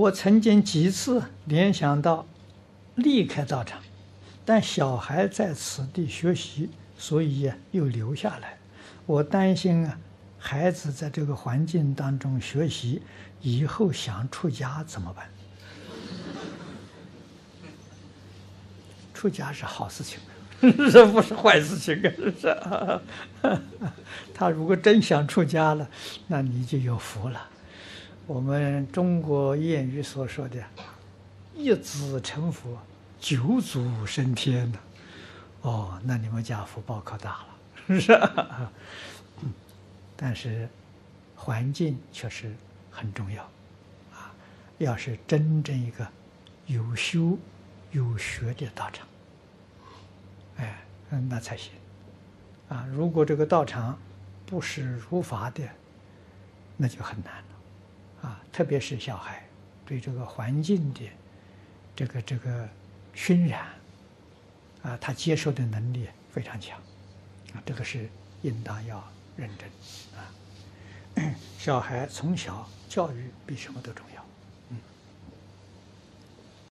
我曾经几次联想到离开道场，但小孩在此地学习，所以又留下来。我担心啊，孩子在这个环境当中学习，以后想出家怎么办？出家是好事情，这不是坏事情啊！是不是？他如果真想出家了，那你就有福了。我们中国谚语所说的“一子成佛，九祖升天”的，哦，那你们家福报可大了，是不是？但是环境确实很重要啊！要是真正一个有修有学的道场。哎，那才行，啊！如果这个道场不是如法的，那就很难了，特别是小孩对这个环境的这个这个熏染，啊，他接受的能力非常强，啊，这个是应当要认真啊。小孩从小教育比什么都重要。